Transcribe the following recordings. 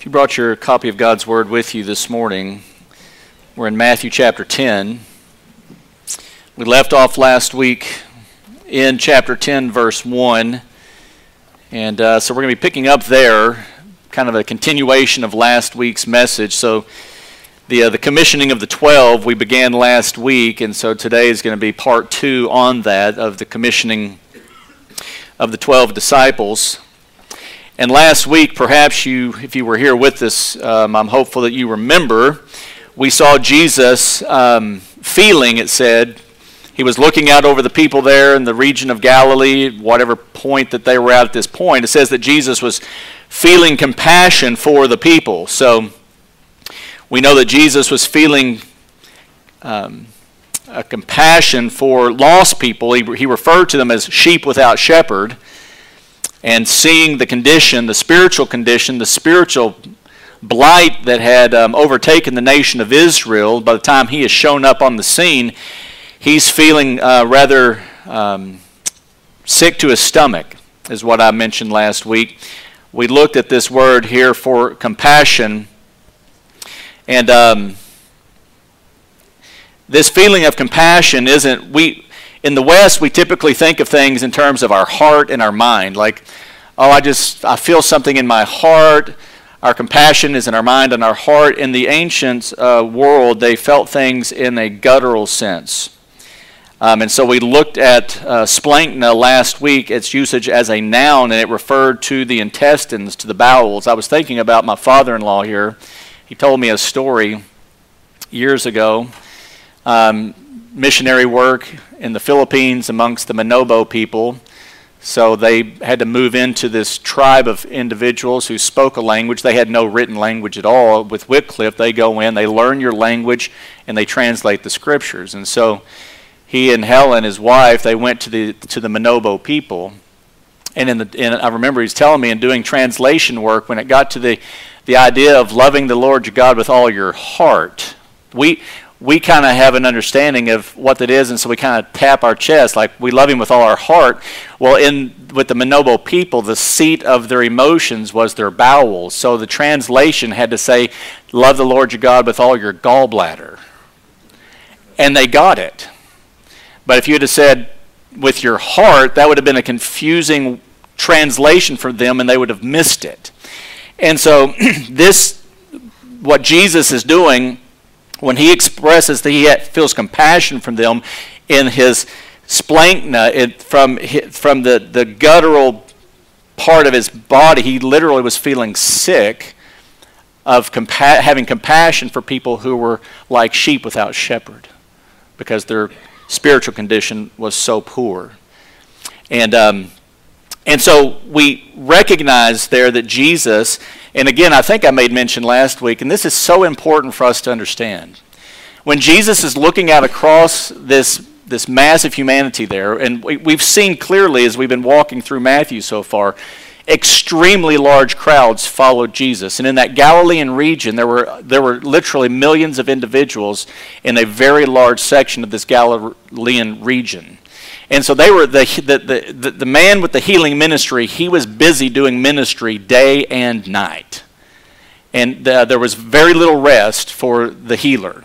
If you brought your copy of God's Word with you this morning, we're in Matthew chapter 10. We left off last week in chapter 10, verse 1. And uh, so we're going to be picking up there, kind of a continuation of last week's message. So the, uh, the commissioning of the 12 we began last week, and so today is going to be part two on that of the commissioning of the 12 disciples. And last week, perhaps you, if you were here with us, um, I'm hopeful that you remember, we saw Jesus um, feeling, it said, he was looking out over the people there in the region of Galilee, whatever point that they were at at this point. It says that Jesus was feeling compassion for the people. So we know that Jesus was feeling um, a compassion for lost people. He, he referred to them as sheep without shepherd and seeing the condition, the spiritual condition, the spiritual blight that had um, overtaken the nation of Israel by the time he has shown up on the scene, he's feeling uh, rather um, sick to his stomach, is what I mentioned last week. We looked at this word here for compassion, and um, this feeling of compassion isn't we in the West, we typically think of things in terms of our heart and our mind. Like, oh, I just, I feel something in my heart. Our compassion is in our mind and our heart. In the ancient uh, world, they felt things in a guttural sense. Um, and so we looked at uh, splanchna last week, its usage as a noun, and it referred to the intestines, to the bowels. I was thinking about my father in law here. He told me a story years ago. Um, missionary work in the Philippines amongst the Manobo people. So they had to move into this tribe of individuals who spoke a language. They had no written language at all. With Wycliffe, they go in, they learn your language, and they translate the scriptures. And so he and Helen, his wife, they went to the to the Manobo people. And in the and I remember he's telling me in doing translation work when it got to the the idea of loving the Lord your God with all your heart. We we kind of have an understanding of what that is, and so we kind of tap our chest like we love Him with all our heart. Well, in with the Manobo people, the seat of their emotions was their bowels. So the translation had to say, "Love the Lord your God with all your gallbladder," and they got it. But if you had said with your heart, that would have been a confusing translation for them, and they would have missed it. And so this, what Jesus is doing when he expresses that he feels compassion from them in his splanchna, it, from, from the, the guttural part of his body, he literally was feeling sick of compa- having compassion for people who were like sheep without shepherd because their spiritual condition was so poor. And, um, and so we recognize there that Jesus and again, I think I made mention last week, and this is so important for us to understand. When Jesus is looking out across this, this mass of humanity there, and we, we've seen clearly as we've been walking through Matthew so far, extremely large crowds followed Jesus. And in that Galilean region, there were, there were literally millions of individuals in a very large section of this Galilean region. And so they were the, the, the, the man with the healing ministry, he was busy doing ministry day and night. And uh, there was very little rest for the healer.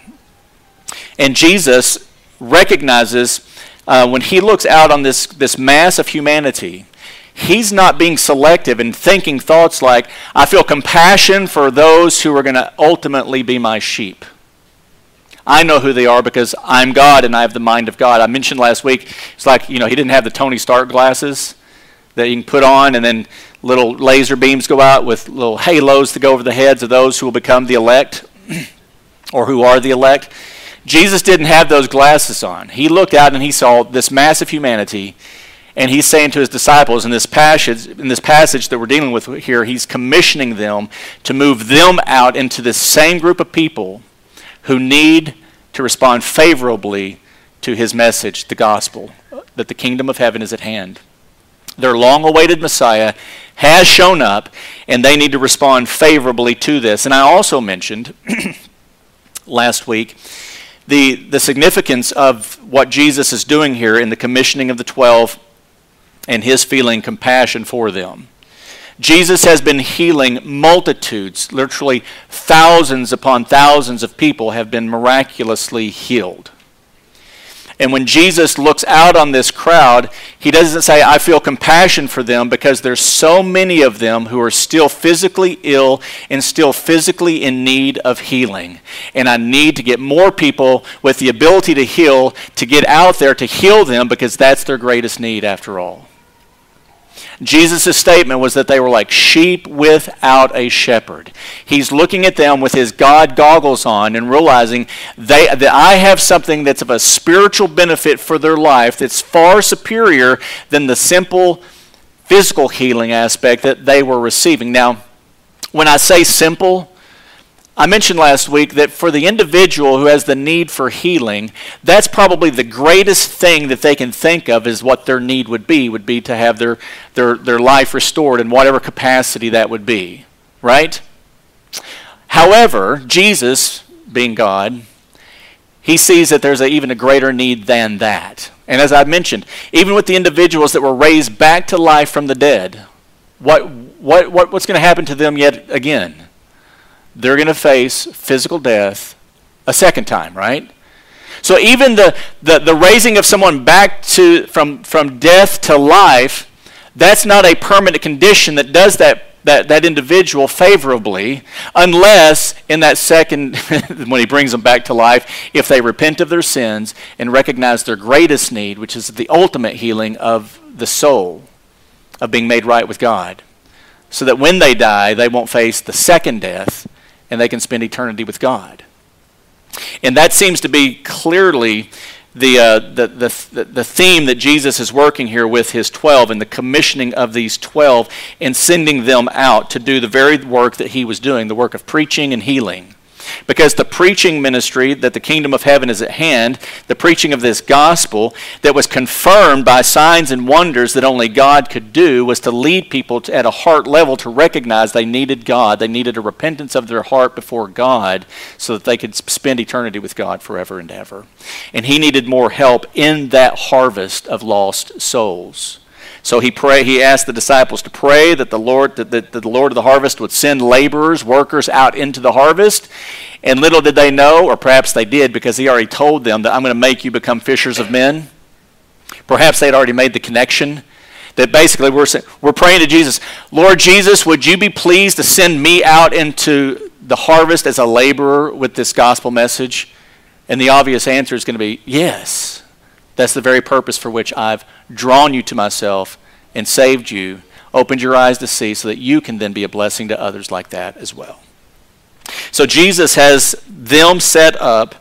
And Jesus recognizes uh, when he looks out on this, this mass of humanity, he's not being selective and thinking thoughts like, I feel compassion for those who are going to ultimately be my sheep. I know who they are because I'm God and I have the mind of God. I mentioned last week, it's like, you know, he didn't have the Tony Stark glasses that you can put on and then little laser beams go out with little halos to go over the heads of those who will become the elect or who are the elect. Jesus didn't have those glasses on. He looked out and he saw this massive humanity and he's saying to his disciples in this passage in this passage that we're dealing with here he's commissioning them to move them out into this same group of people who need to respond favorably to his message, the gospel, that the kingdom of heaven is at hand. Their long awaited Messiah has shown up, and they need to respond favorably to this. And I also mentioned last week the, the significance of what Jesus is doing here in the commissioning of the twelve and his feeling compassion for them. Jesus has been healing multitudes, literally thousands upon thousands of people have been miraculously healed. And when Jesus looks out on this crowd, he doesn't say, I feel compassion for them because there's so many of them who are still physically ill and still physically in need of healing. And I need to get more people with the ability to heal to get out there to heal them because that's their greatest need after all. Jesus' statement was that they were like sheep without a shepherd. He's looking at them with his God goggles on and realizing they, that I have something that's of a spiritual benefit for their life that's far superior than the simple physical healing aspect that they were receiving. Now, when I say simple, I mentioned last week that for the individual who has the need for healing, that's probably the greatest thing that they can think of is what their need would be, would be to have their, their, their life restored in whatever capacity that would be, right? However, Jesus, being God, he sees that there's a, even a greater need than that. And as I mentioned, even with the individuals that were raised back to life from the dead, what, what, what, what's going to happen to them yet again? They're going to face physical death a second time, right? So even the, the, the raising of someone back to, from, from death to life, that's not a permanent condition that does that, that, that individual favorably, unless in that second, when he brings them back to life, if they repent of their sins and recognize their greatest need, which is the ultimate healing of the soul, of being made right with God. So that when they die, they won't face the second death and they can spend eternity with God. And that seems to be clearly the, uh, the, the, the theme that Jesus is working here with his 12 and the commissioning of these 12 and sending them out to do the very work that he was doing, the work of preaching and healing. Because the preaching ministry that the kingdom of heaven is at hand, the preaching of this gospel that was confirmed by signs and wonders that only God could do, was to lead people to, at a heart level to recognize they needed God. They needed a repentance of their heart before God so that they could spend eternity with God forever and ever. And He needed more help in that harvest of lost souls. So he pray, he asked the disciples to pray that the Lord that, that, the Lord of the harvest would send laborers, workers out into the harvest. And little did they know, or perhaps they did, because he already told them that I'm going to make you become fishers of men. Perhaps they'd already made the connection that basically we're, we're praying to Jesus, Lord Jesus, would you be pleased to send me out into the harvest as a laborer with this gospel message? And the obvious answer is going to be yes. That's the very purpose for which I've drawn you to myself and saved you, opened your eyes to see, so that you can then be a blessing to others like that as well. So Jesus has them set up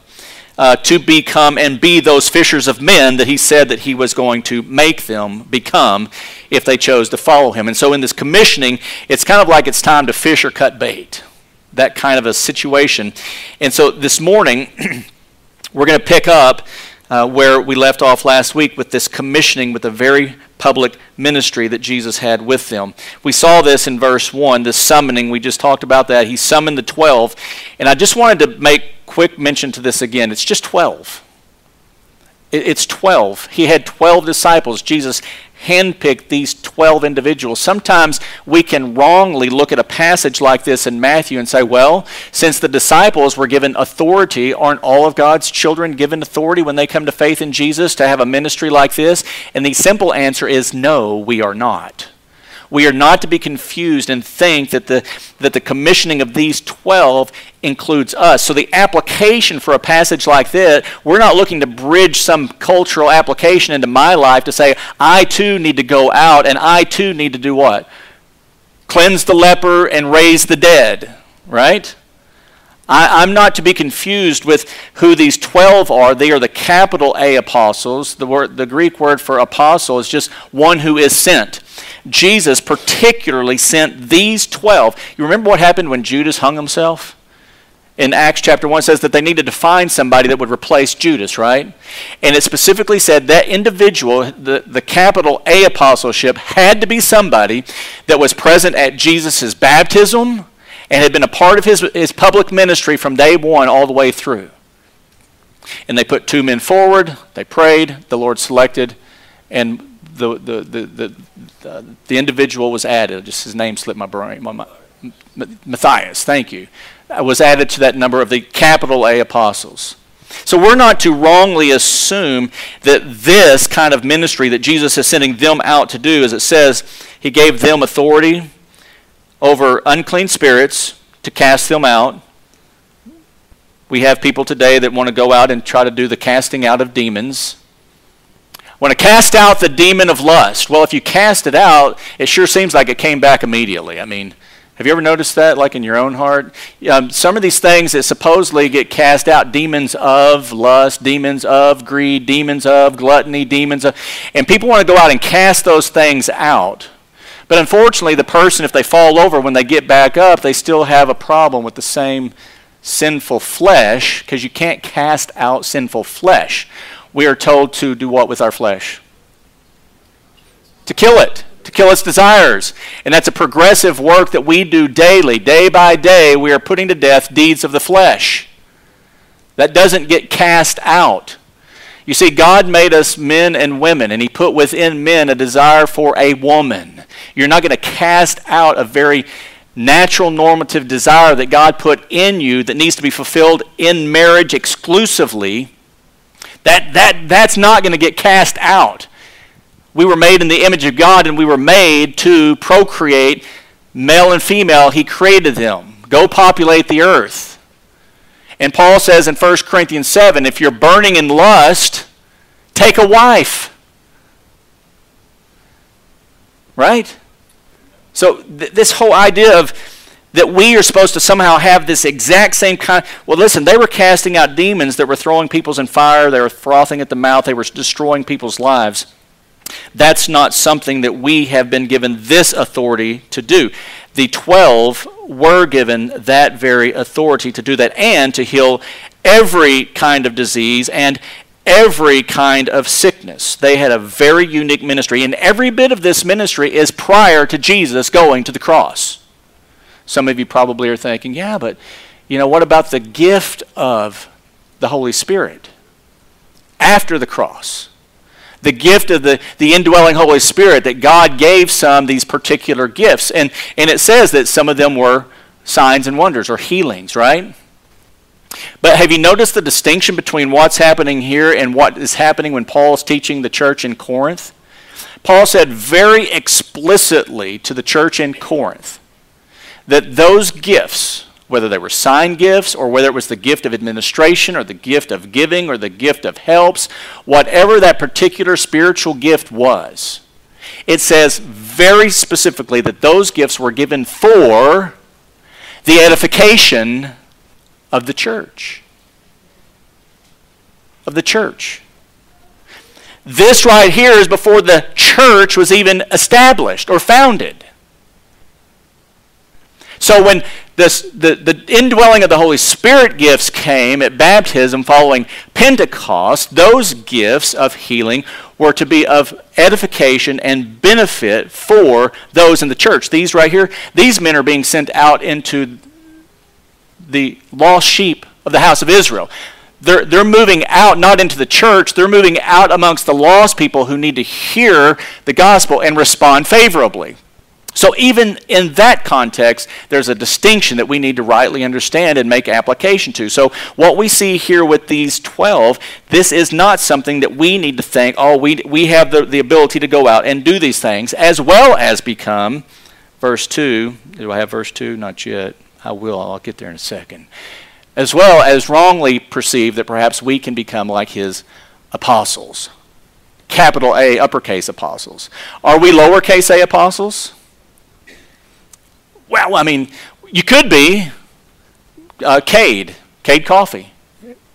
uh, to become and be those fishers of men that he said that he was going to make them become if they chose to follow him. And so in this commissioning, it's kind of like it's time to fish or cut bait, that kind of a situation. And so this morning, we're going to pick up uh, where we left off last week with this commissioning with a very public ministry that Jesus had with them. We saw this in verse 1, this summoning. We just talked about that. He summoned the 12. And I just wanted to make quick mention to this again. It's just 12. It's 12. He had 12 disciples. Jesus handpicked these 12 individuals. Sometimes we can wrongly look at a passage like this in Matthew and say, well, since the disciples were given authority, aren't all of God's children given authority when they come to faith in Jesus to have a ministry like this? And the simple answer is no, we are not. We are not to be confused and think that the, that the commissioning of these 12 includes us. So, the application for a passage like this, we're not looking to bridge some cultural application into my life to say, I too need to go out and I too need to do what? Cleanse the leper and raise the dead, right? I, am not to be confused with who these 12 are. They are the capital A apostles. The, word, the Greek word for apostle is just one who is sent. Jesus particularly sent these 12. You remember what happened when Judas hung himself? In Acts chapter 1 says that they needed to find somebody that would replace Judas, right? And it specifically said that individual, the, the capital A apostleship, had to be somebody that was present at Jesus' baptism and had been a part of his, his public ministry from day one all the way through. And they put two men forward, they prayed, the Lord selected, and the, the, the, the, the, individual was added. Just his name slipped my brain. My, my, Matthias, thank you, uh, was added to that number of the capital A apostles. So we're not to wrongly assume that this kind of ministry that Jesus is sending them out to do, as it says, he gave them authority over unclean spirits to cast them out. We have people today that want to go out and try to do the casting out of demons. Want to cast out the demon of lust. Well, if you cast it out, it sure seems like it came back immediately. I mean, have you ever noticed that, like in your own heart? Um, some of these things that supposedly get cast out demons of lust, demons of greed, demons of gluttony, demons of. And people want to go out and cast those things out. But unfortunately, the person, if they fall over, when they get back up, they still have a problem with the same sinful flesh because you can't cast out sinful flesh. We are told to do what with our flesh? To kill it to kill its desires. And that's a progressive work that we do daily. Day by day, we are putting to death deeds of the flesh. That doesn't get cast out. You see, God made us men and women, and He put within men a desire for a woman. You're not going to cast out a very natural normative desire that God put in you that needs to be fulfilled in marriage exclusively. That, that, that's not going to get cast out. We were made in the image of God and we were made to procreate male and female. He created them. Go populate the earth. And Paul says in 1 Corinthians 7 if you're burning in lust, take a wife. Right? So, th- this whole idea of that we are supposed to somehow have this exact same kind. Well, listen, they were casting out demons that were throwing people's in fire, they were frothing at the mouth, they were destroying people's lives. That's not something that we have been given this authority to do. The 12 were given that very authority to do that and to heal every kind of disease and every kind of sickness. They had a very unique ministry, and every bit of this ministry is prior to Jesus going to the cross. Some of you probably are thinking, yeah, but you know, what about the gift of the Holy Spirit after the cross? the gift of the, the indwelling Holy Spirit, that God gave some these particular gifts. And, and it says that some of them were signs and wonders or healings, right? But have you noticed the distinction between what's happening here and what is happening when Paul is teaching the church in Corinth? Paul said very explicitly to the church in Corinth that those gifts, whether they were sign gifts or whether it was the gift of administration or the gift of giving or the gift of helps, whatever that particular spiritual gift was, it says very specifically that those gifts were given for the edification of the church. Of the church. This right here is before the church was even established or founded. So when this, the, the indwelling of the Holy Spirit gifts came at baptism following Pentecost, those gifts of healing were to be of edification and benefit for those in the church. These right here, these men are being sent out into the lost sheep of the house of Israel. They're, they're moving out, not into the church, they're moving out amongst the lost people who need to hear the gospel and respond favorably. So, even in that context, there's a distinction that we need to rightly understand and make application to. So, what we see here with these 12, this is not something that we need to think, oh, we, we have the, the ability to go out and do these things, as well as become, verse 2. Do I have verse 2? Not yet. I will. I'll get there in a second. As well as wrongly perceive that perhaps we can become like his apostles. Capital A, uppercase apostles. Are we lowercase a apostles? Well, I mean, you could be uh, Cade, Cade Coffee.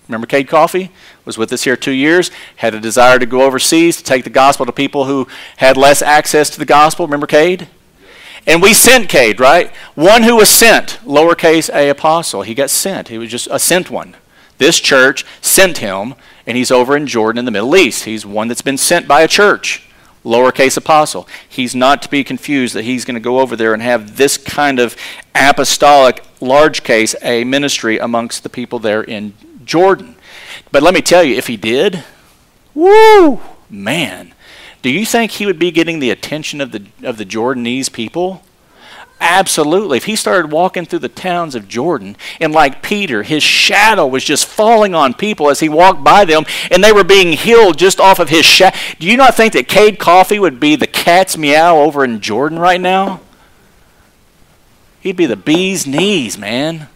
Remember Cade Coffee? Was with us here two years, had a desire to go overseas to take the gospel to people who had less access to the gospel. Remember Cade? And we sent Cade, right? One who was sent, lowercase a apostle. He got sent. He was just a sent one. This church sent him, and he's over in Jordan in the Middle East. He's one that's been sent by a church lowercase apostle. He's not to be confused that he's going to go over there and have this kind of apostolic, large case, a ministry amongst the people there in Jordan. But let me tell you, if he did, woo, man, Do you think he would be getting the attention of the, of the Jordanese people? Absolutely. If he started walking through the towns of Jordan, and like Peter, his shadow was just falling on people as he walked by them, and they were being healed just off of his shadow. Do you not think that Cade Coffee would be the cat's meow over in Jordan right now? He'd be the bee's knees, man.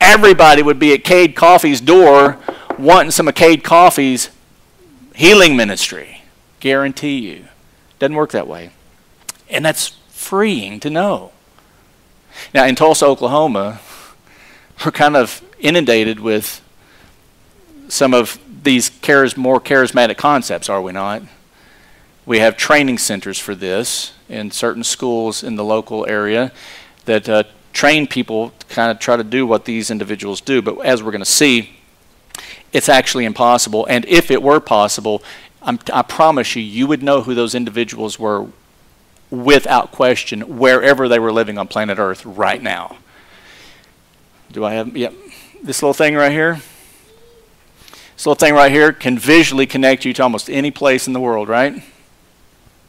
Everybody would be at Cade Coffee's door wanting some of Cade Coffee's healing ministry. Guarantee you. Doesn't work that way. And that's freeing to know. Now, in Tulsa, Oklahoma, we're kind of inundated with some of these charis- more charismatic concepts, are we not? We have training centers for this in certain schools in the local area that uh, train people to kind of try to do what these individuals do. But as we're going to see, it's actually impossible. And if it were possible, I'm, i promise you, you would know who those individuals were without question, wherever they were living on planet Earth right now. Do I have, yep, this little thing right here? This little thing right here can visually connect you to almost any place in the world, right?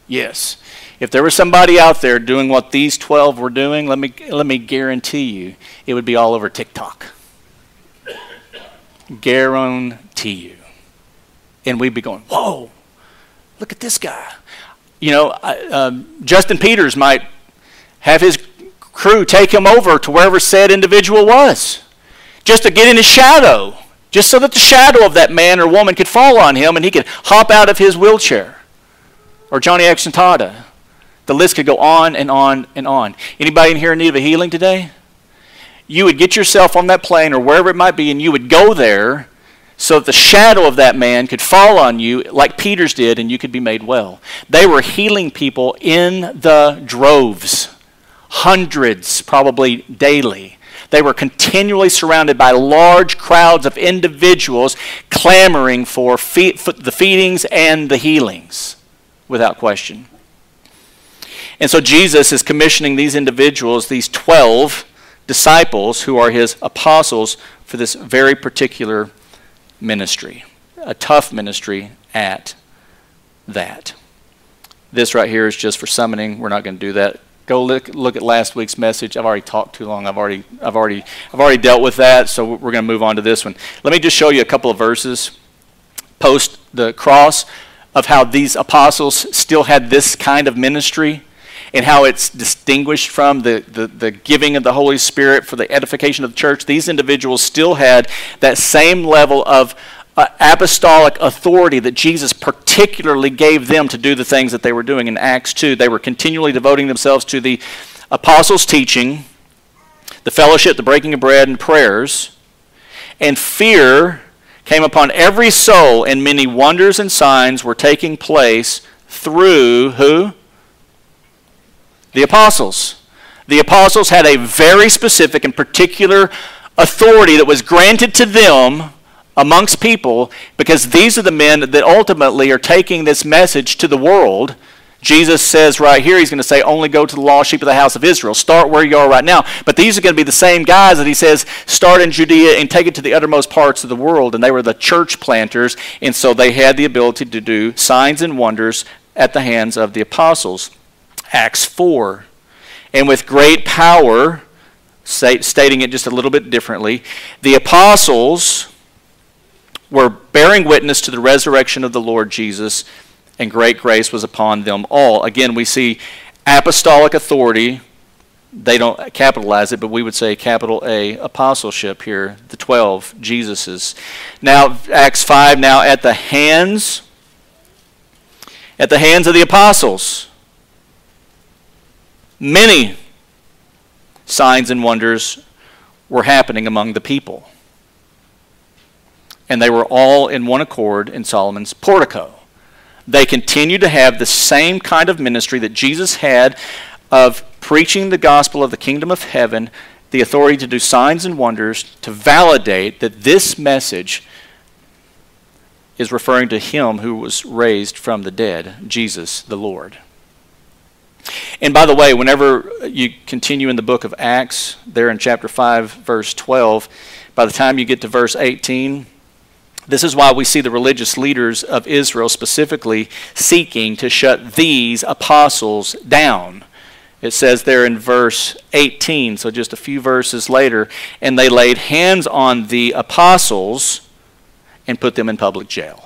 Yes. If there was somebody out there doing what these 12 were doing, let me, let me guarantee you it would be all over TikTok. Guarantee you. And we'd be going, whoa, look at this guy. You know, um, Justin Peters might have his crew take him over to wherever said individual was, just to get in his shadow, just so that the shadow of that man or woman could fall on him and he could hop out of his wheelchair. Or Joni Eareckson Tada. The list could go on and on and on. Anybody in here in need of a healing today? You would get yourself on that plane or wherever it might be, and you would go there so that the shadow of that man could fall on you like Peter's did, and you could be made well. They were healing people in the droves, hundreds probably daily. They were continually surrounded by large crowds of individuals clamoring for, for the feedings and the healings, without question. And so Jesus is commissioning these individuals, these 12 disciples who are his apostles, for this very particular ministry. A tough ministry at that. This right here is just for summoning. We're not going to do that. Go look, look at last week's message. I've already talked too long. I've already, I've already, I've already dealt with that. So we're going to move on to this one. Let me just show you a couple of verses post the cross of how these apostles still had this kind of ministry and how it's distinguished from the, the, the, giving of the Holy Spirit for the edification of the church, these individuals still had that same level of uh, apostolic authority that Jesus particularly gave them to do the things that they were doing in Acts 2. They were continually devoting themselves to the apostles' teaching, the fellowship, the breaking of bread, and prayers. And fear came upon every soul, and many wonders and signs were taking place through who? The apostles. The apostles had a very specific and particular authority that was granted to them amongst people because these are the men that ultimately are taking this message to the world. Jesus says right here, he's going to say, only go to the lost sheep of the house of Israel. Start where you are right now. But these are going to be the same guys that he says, start in Judea and take it to the uttermost parts of the world. And they were the church planters, and so they had the ability to do signs and wonders at the hands of the apostles. Acts 4. And with great power, stating it just a little bit differently, the apostles were bearing witness to the resurrection of the Lord Jesus, and great grace was upon them all. Again, we see apostolic authority. They don't capitalize it, but we would say capital A, apostleship here, the 12, Jesus's. Now, Acts 5, now at the hands, at the hands of the apostles many signs and wonders were happening among the people. And they were all in one accord in Solomon's portico. They continued to have the same kind of ministry that Jesus had of preaching the gospel of the kingdom of heaven, the authority to do signs and wonders to validate that this message is referring to him who was raised from the dead, Jesus the Lord. And by the way, whenever you continue in the book of Acts, there in chapter 5, verse 12, by the time you get to verse 18, This is why we see the religious leaders of Israel specifically seeking to shut these apostles down. It says there in verse 18, so just a few verses later, and they laid hands on the apostles and put them in public jail.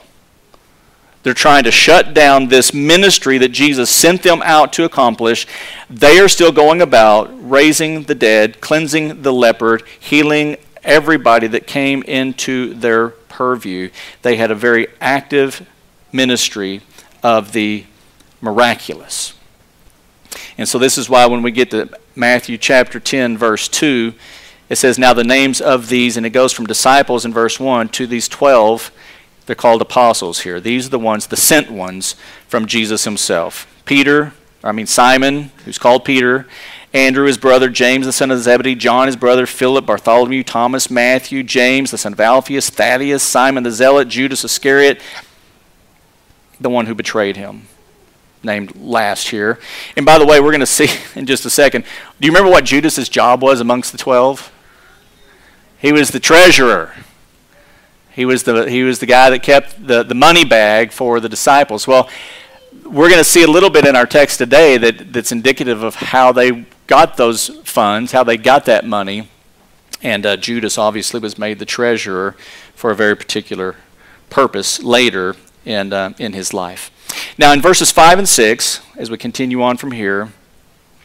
They're trying to shut down this ministry that Jesus sent them out to accomplish. They are still going about raising the dead, cleansing the leopard, healing everybody that came into their purview. They had a very active ministry of the miraculous. And so, this is why when we get to Matthew chapter 10, verse 2, it says, Now the names of these, and it goes from disciples in verse 1 to these 12 they're called apostles here. These are the ones, the sent ones from Jesus himself. Peter, I mean Simon, who's called Peter, Andrew, his brother, James, the son of Zebedee, John, his brother, Philip, Bartholomew, Thomas, Matthew, James, the son of Alphaeus, Thaddeus, Simon the Zealot, Judas Iscariot, the one who betrayed him, named last here. And by the way, we're going to see in just a second. Do you remember what Judas's job was amongst the 12? He was the treasurer. He was the, he was the guy that kept the, the money bag for the disciples. Well, we're going to see a little bit in our text today that, that's indicative of how they got those funds, how they got that money. And uh, Judas obviously was made the treasurer for a very particular purpose later in, uh, in his life. Now, in verses 5 and 6, as we continue on from here,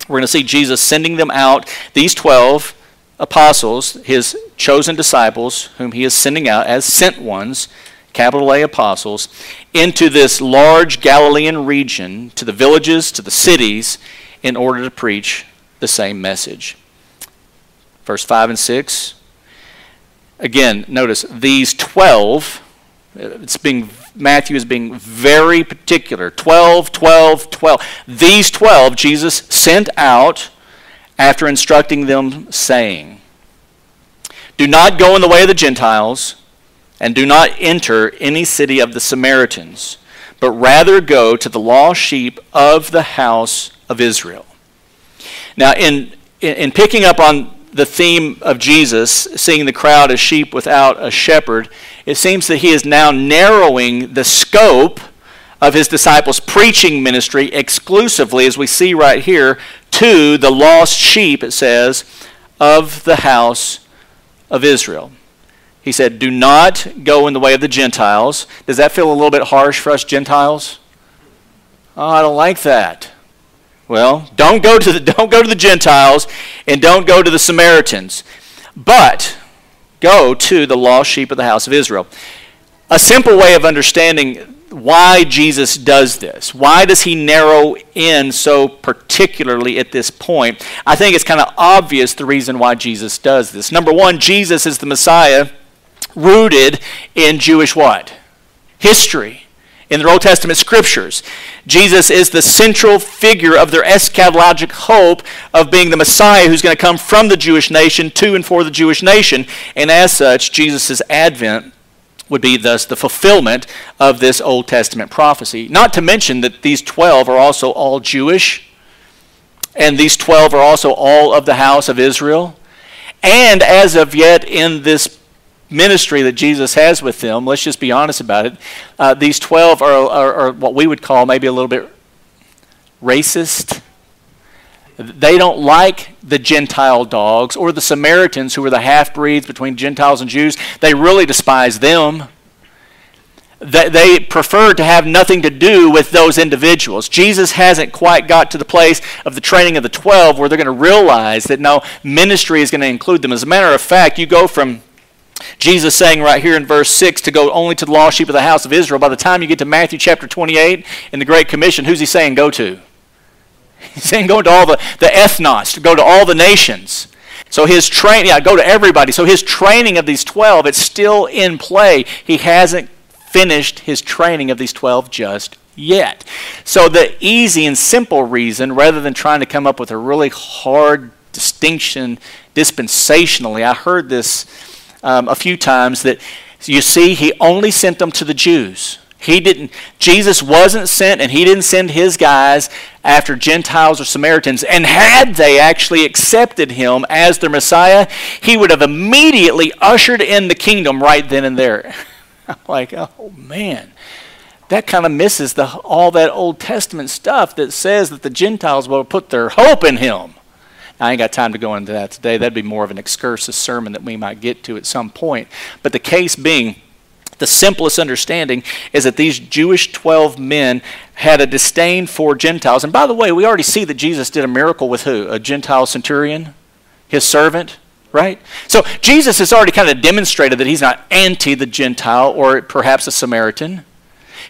we're going to see Jesus sending them out, these 12 apostles, his chosen disciples, whom he is sending out as sent ones, capital A apostles, into this large Galilean region, to the villages, to the cities, in order to preach the same message. Verse 5 and 6. Again, notice these 12, it's being Matthew is being very particular. 12, 12, 12. These 12 Jesus sent out after instructing them, saying, Do not go in the way of the Gentiles, and do not enter any city of the Samaritans, but rather go to the lost sheep of the house of Israel. Now, in, in, picking up on the theme of Jesus, seeing the crowd as sheep without a shepherd, it seems that he is now narrowing the scope of his disciples' preaching ministry exclusively, as we see right here, to the lost sheep, it says, of the house of Israel. He said, Do not go in the way of the Gentiles. Does that feel a little bit harsh for us Gentiles? Oh, I don't like that. Well, don't go to the, don't go to the Gentiles and don't go to the Samaritans, but go to the lost sheep of the house of Israel. A simple way of understanding why Jesus does this. Why does he narrow in so particularly at this point? I think it's kind of obvious the reason why Jesus does this. Number one, Jesus is the Messiah rooted in Jewish what? History. In the Old Testament scriptures, Jesus is the central figure of their eschatologic hope of being the Messiah who's going to come from the Jewish nation to and for the Jewish nation. And as such, Jesus' advent would be thus the fulfillment of this Old Testament prophecy. Not to mention that these 12 are also all Jewish, and these 12 are also all of the house of Israel. And as of yet, in this ministry that Jesus has with them, let's just be honest about it, uh, these 12 are, are, are what we would call maybe a little bit racist they don't like the Gentile dogs or the Samaritans, who are the half breeds between Gentiles and Jews. They really despise them. They prefer to have nothing to do with those individuals. Jesus hasn't quite got to the place of the training of the 12 where they're going to realize that now ministry is going to include them. As a matter of fact, you go from Jesus saying right here in verse 6 to go only to the lost sheep of the house of Israel. By the time you get to Matthew chapter 28 in the Great Commission, who's he saying go to? He's saying go to all the, the ethnos, go to all the nations. So his training, yeah, go to everybody. So his training of these 12, it's still in play. He hasn't finished his training of these 12 just yet. So the easy and simple reason, rather than trying to come up with a really hard distinction dispensationally, I heard this um, a few times that you see, he only sent them to the Jews. He didn't, Jesus wasn't sent and he didn't send his guys after Gentiles or Samaritans. And had they actually accepted him as their Messiah, he would have immediately ushered in the kingdom right then and there. I'm like, oh man, that kind of misses the, all that Old Testament stuff that says that the Gentiles will put their hope in him. I ain't got time to go into that today. That'd be more of an excursus sermon that we might get to at some point. But the case being, the simplest understanding is that these Jewish 12 men had a disdain for Gentiles. And by the way, we already see that Jesus did a miracle with who? A Gentile centurion? His servant? Right? So Jesus has already kind of demonstrated that he's not anti the Gentile or perhaps a Samaritan.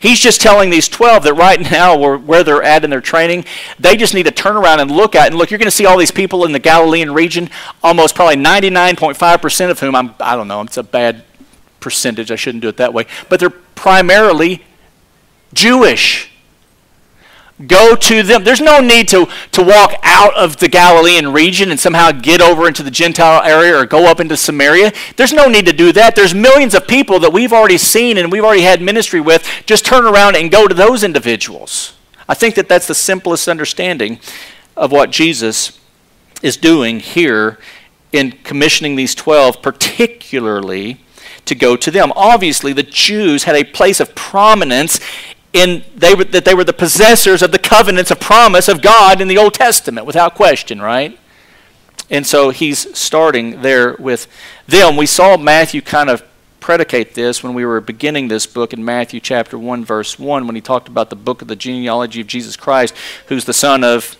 He's just telling these 12 that right now, where they're at in their training, they just need to turn around and look at. And look, you're going to see all these people in the Galilean region, almost probably 99.5% of whom, I'm, I don't know, it's a bad percentage, I shouldn't do it that way, but they're primarily Jewish go to them. There's no need to, to walk out of the Galilean region and somehow get over into the Gentile area or go up into Samaria. There's no need to do that. There's millions of people that we've already seen and we've already had ministry with. Just turn around and go to those individuals. I think that that's the simplest understanding of what Jesus is doing here in commissioning these 12, particularly to go to them. Obviously, the Jews had a place of prominence in they were, that they were the possessors of the covenants of promise of God in the Old Testament, without question, right? And so he's starting there with them. We saw Matthew kind of predicate this when we were beginning this book in Matthew chapter 1, verse 1, when he talked about the book of the genealogy of Jesus Christ, who's the son of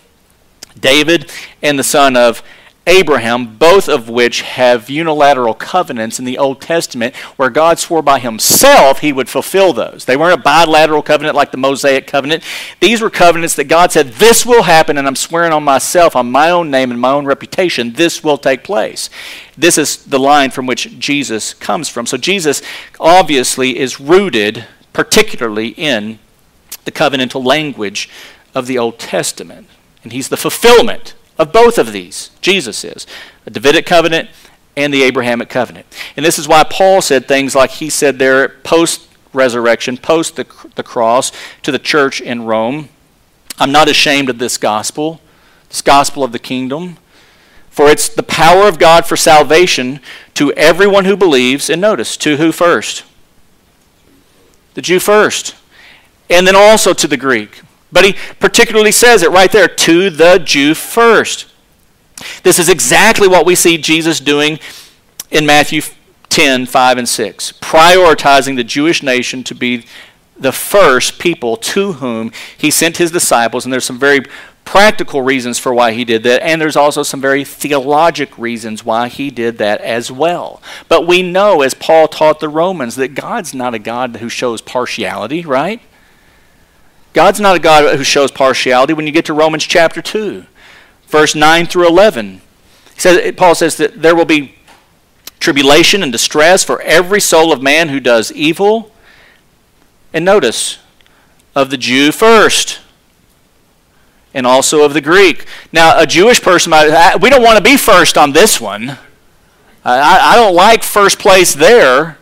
David and the son of Abraham, both of which have unilateral covenants in the Old Testament where God swore by himself he would fulfill those. They weren't a bilateral covenant like the Mosaic covenant. These were covenants that God said, This will happen, and I'm swearing on myself, on my own name and my own reputation, this will take place. This is the line from which Jesus comes from. So Jesus obviously is rooted particularly in the covenantal language of the Old Testament. And he's the fulfillment of both of these. Jesus is. The Davidic covenant and the Abrahamic covenant. And this is why Paul said things like he said there post resurrection, post the, the cross, to the church in Rome I'm not ashamed of this gospel, this gospel of the kingdom. For it's the power of God for salvation to everyone who believes. And notice, to who first? The Jew first. And then also to the Greek. But he particularly says it right there to the Jew first. This is exactly what we see Jesus doing in Matthew 10 5 and 6, prioritizing the Jewish nation to be the first people to whom he sent his disciples. And there's some very practical reasons for why he did that, and there's also some very theologic reasons why he did that as well. But we know, as Paul taught the Romans, that God's not a God who shows partiality, right? God's not a God who shows partiality. When you get to Romans chapter 2, verse 9 through 11, he says, Paul says that there will be tribulation and distress for every soul of man who does evil. And notice, of the Jew first, and also of the Greek. Now, a Jewish person might, we don't want to be first on this one. I, I don't like first place there.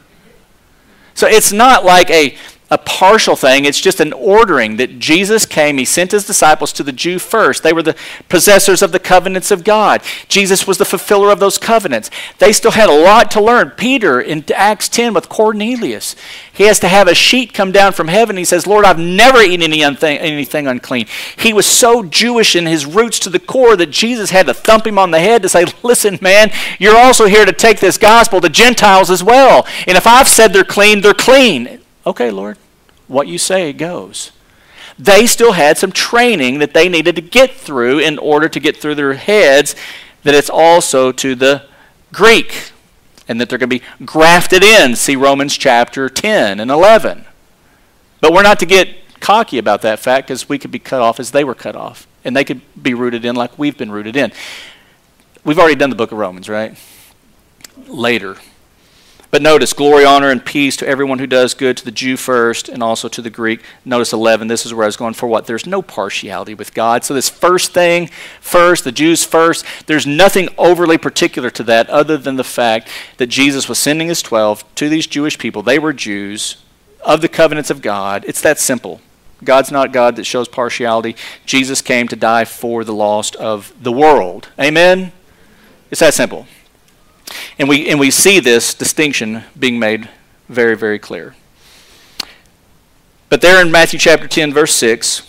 So it's not like a a partial thing. It's just an ordering that Jesus came. He sent his disciples to the Jew first. They were the possessors of the covenants of God. Jesus was the fulfiller of those covenants. They still had a lot to learn. Peter in Acts 10 with Cornelius, he has to have a sheet come down from heaven. He says, Lord, I've never eaten any anything unclean. He was so Jewish in his roots to the core that Jesus had to thump him on the head to say, Listen, man, you're also here to take this gospel to Gentiles as well. And if I've said they're clean, they're clean. Okay, Lord what you say goes. They still had some training that they needed to get through in order to get through their heads that it's also to the Greek and that they're going to be grafted in. See Romans chapter 10 and 11. But we're not to get cocky about that fact because we could be cut off as they were cut off, and they could be rooted in like we've been rooted in. We've already done the book of Romans, right? Later. But notice glory, honor, and peace to everyone who does good, to the Jew first, and also to the Greek. Notice 11, this is where I was going for what? There's no partiality with God. So, this first thing, first, the Jews first, there's nothing overly particular to that other than the fact that Jesus was sending his 12 to these Jewish people. They were Jews of the covenants of God. It's that simple. God's not God that shows partiality. Jesus came to die for the lost of the world. Amen? It's that simple. And we, and we see this distinction being made very, very clear. But there in Matthew chapter 10, verse 6,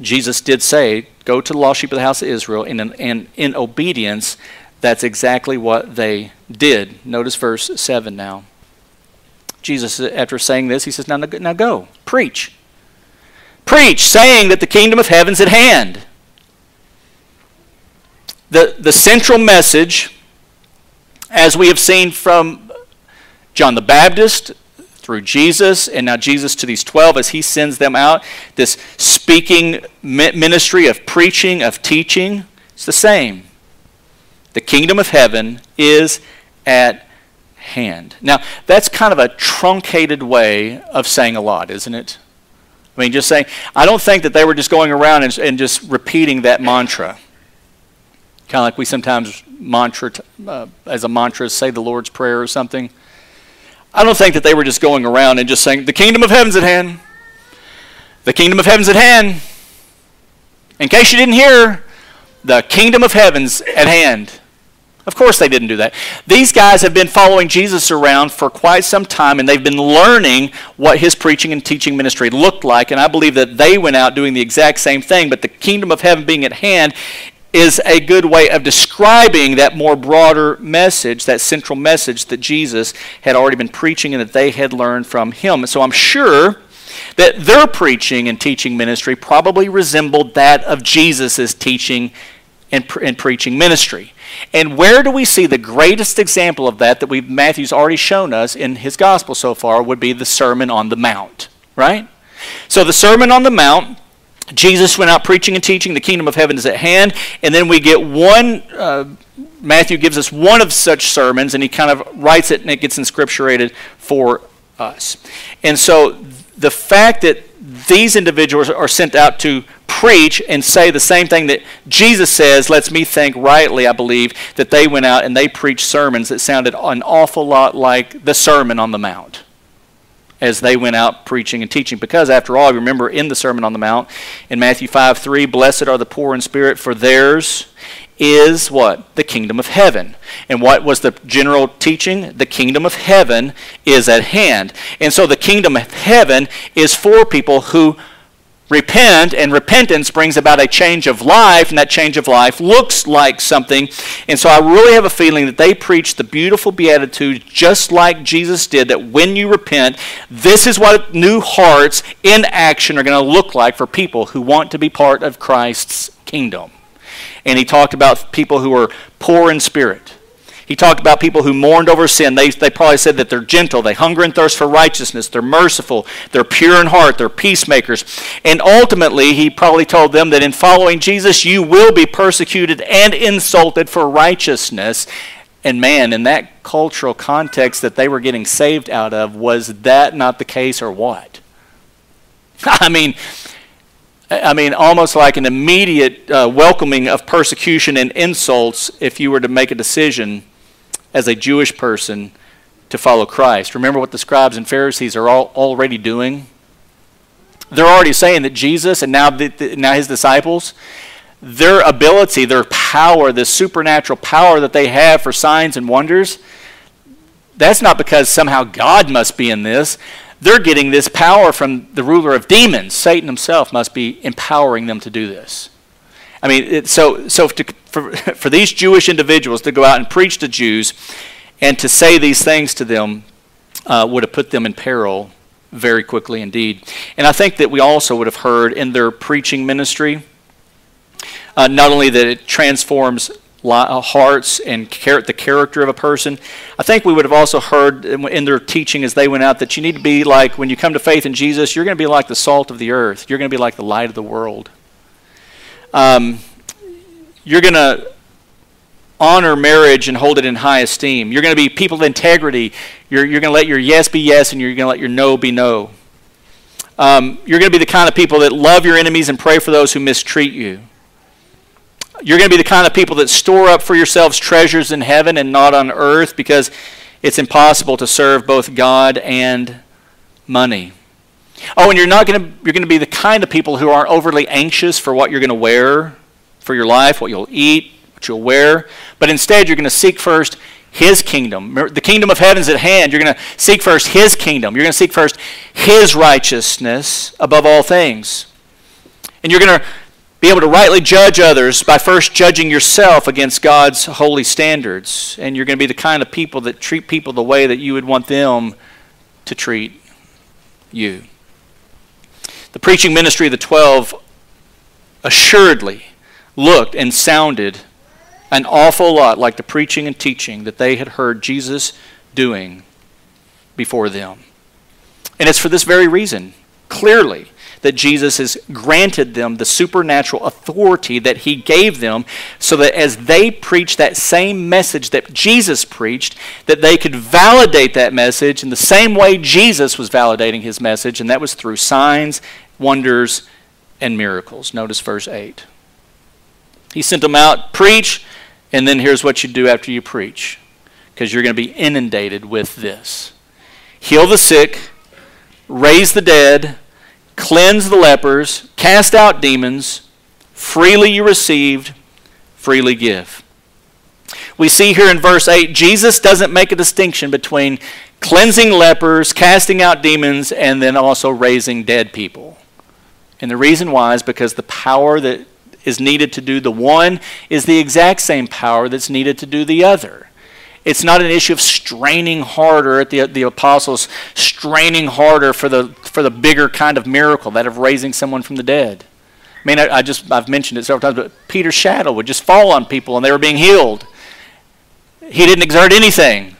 Jesus did say, Go to the lost sheep of the house of Israel, and in, and in obedience, that's exactly what they did. Notice verse 7 now. Jesus, after saying this, he says, Now, now go, preach. Preach, saying that the kingdom of heaven's at hand. The, the central message, as we have seen from John the Baptist through Jesus, and now Jesus to these 12 as he sends them out, this speaking ministry of preaching, of teaching, it's the same. The kingdom of heaven is at hand. Now, that's kind of a truncated way of saying a lot, isn't it? I mean, just saying, I don't think that they were just going around and, and just repeating that mantra. Kind of like we sometimes mantra, uh, as a mantra, say the Lord's Prayer or something. I don't think that they were just going around and just saying, the kingdom of heaven's at hand. The kingdom of heaven's at hand. In case you didn't hear, the kingdom of heaven's at hand. Of course, they didn't do that. These guys have been following Jesus around for quite some time, and they've been learning what his preaching and teaching ministry looked like. And I believe that they went out doing the exact same thing. But the kingdom of heaven being at hand is a good way of describing that more broader message, that central message that Jesus had already been preaching and that they had learned from him. So I'm sure that their preaching and teaching ministry probably resembled that of Jesus' teaching and, and preaching ministry. And where do we see the greatest example of that that we Matthew's already shown us in his gospel so far would be the Sermon on the Mount, right? So the Sermon on the Mount, Jesus went out preaching and teaching, the kingdom of heaven is at hand, and then we get one, uh, Matthew gives us one of such sermons, and he kind of writes it and it gets inscripturated for us. And so the fact that these individuals are sent out to preach and say the same thing that Jesus says lets me think rightly, I believe, that they went out and they preached sermons that sounded an awful lot like the Sermon on the Mount as they went out preaching and teaching. Because, after all, remember in the Sermon on the Mount in Matthew 5 3, blessed are the poor in spirit, for theirs is what? The kingdom of heaven. And what was the general teaching? The kingdom of heaven is at hand. And so the kingdom of heaven is for people who repent, and repentance brings about a change of life, and that change of life looks like something. And so I really have a feeling that they preach the beautiful beatitude just like Jesus did, that when you repent, this is what new hearts in action are going to look like for people who want to be part of Christ's kingdom. And he talked about people who are poor in spirit he talked about people who mourned over sin. They, they probably said that they're gentle, they hunger and thirst for righteousness, they're merciful, they're pure in heart, they're peacemakers. And ultimately, he probably told them that in following Jesus, you will be persecuted and insulted for righteousness. And man, in that cultural context that they were getting saved out of, was that not the case or what? I mean, I mean, almost like an immediate uh, welcoming of persecution and insults if you were to make a decision as a Jewish person to follow Christ. Remember what the scribes and Pharisees are all already doing? They're already saying that Jesus and now, the, the, now his disciples, their ability, their power, the supernatural power that they have for signs and wonders, that's not because somehow God must be in this. They're getting this power from the ruler of demons. Satan himself must be empowering them to do this. I mean, it, so, so to, for, for these Jewish individuals to go out and preach to Jews and to say these things to them uh, would have put them in peril very quickly indeed. And I think that we also would have heard in their preaching ministry uh, not only that it transforms uh, hearts and the character of a person. I think we would have also heard in their teaching as they went out that you need to be like, when you come to faith in Jesus, you're going to be like the salt of the earth. You're going to be like the light of the world. Um, you're going to honor marriage and hold it in high esteem. You're going to be people of integrity. You're, you're going to let your yes be yes and you're going to let your no be no. Um, you're going to be the kind of people that love your enemies and pray for those who mistreat you. You're going to be the kind of people that store up for yourselves treasures in heaven and not on earth because it's impossible to serve both God and money. Oh, and you're not going to you're going to be the kind of people who aren't overly anxious for what you're going to wear for your life, what you'll eat, what you'll wear, but instead you're going to seek first his kingdom. The kingdom of heaven's at hand. You're going to seek first his kingdom. You're going to seek first his righteousness above all things. And you're going to be able to rightly judge others by first judging yourself against God's holy standards. And you're going to be the kind of people that treat people the way that you would want them to treat you. The preaching ministry of the twelve assuredly looked and sounded an awful lot like the preaching and teaching that they had heard Jesus doing before them. And it's for this very reason, clearly, that Jesus has granted them the supernatural authority that he gave them so that as they preach that same message that Jesus preached, that they could validate that message in the same way Jesus was validating his message, and that was through signs, wonders, and miracles. Notice verse 8. He sent them out, preach, and then here's what you do after you preach, because you're going to be inundated with this heal the sick, raise the dead cleanse the lepers, cast out demons, freely you received, freely give. We see here in verse 8, Jesus doesn't make a distinction between cleansing lepers, casting out demons, and then also raising dead people. And the reason why is because the power that is needed to do the one is the exact same power that's needed to do the other. It's not an issue of straining harder at the, the apostles, straining harder for the, for the bigger kind of miracle, that of raising someone from the dead. I mean, I, I just, I've mentioned it several times, but Peter's shadow would just fall on people and they were being healed. He didn't exert anything.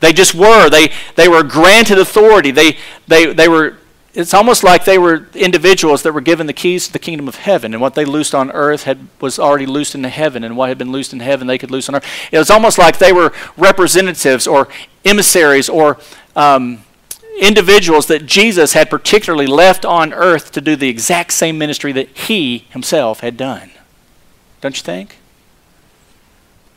They just were. They, they were granted authority. They, they, they were it's almost like they were individuals that were given the keys to the kingdom of heaven, and what they loosed on earth had, was already loosed in heaven, and what had been loosed in heaven they could loose on earth. It was almost like they were representatives or emissaries or um, individuals that Jesus had particularly left on earth to do the exact same ministry that he himself had done. Don't you think?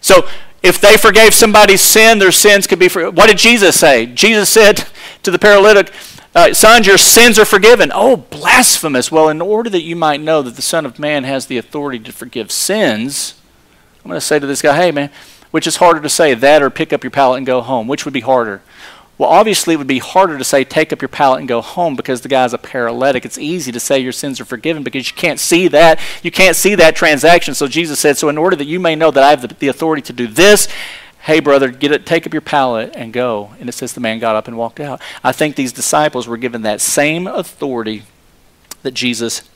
So, if they forgave somebody's sin, their sins could be forgiven. What did Jesus say? Jesus said to the paralytic, uh, sons, your sins are forgiven. Oh, blasphemous. Well, in order that you might know that the Son of Man has the authority to forgive sins, I'm going to say to this guy, hey, man, which is harder to say, that or pick up your pallet and go home? Which would be harder? Well, obviously, it would be harder to say, take up your pallet and go home because the guy's a paralytic. It's easy to say your sins are forgiven because you can't see that. You can't see that transaction. So Jesus said, so in order that you may know that I have the, the authority to do this, hey brother get it take up your pallet and go. And it says the man got up and walked out. I think these disciples were given that same authority that jesus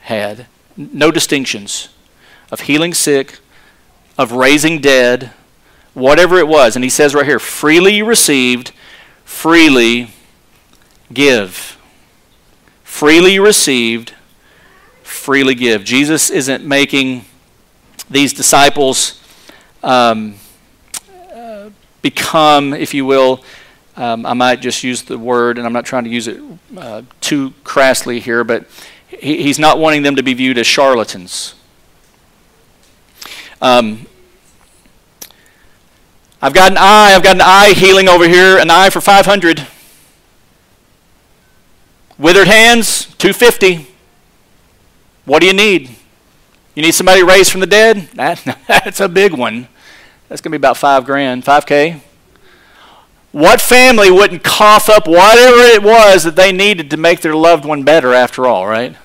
had. No distinctions. Of healing sick of raising dead whatever it was. And he says right here freely you received freely give. Freely you received freely give. Jesus isn't making these disciples um, become, if you will, um, I might just use the word, and I'm not trying to use it uh, too crassly here, but he, he's not wanting them to be viewed as charlatans. Um, I've got an eye, I've got an eye healing over here, an eye for 500. Withered hands, 250. What do you need? You need somebody raised from the dead? That, that's a big one. That's going to be about five grand, 5K. What family wouldn't cough up whatever it was that they needed to make their loved one better after all, right?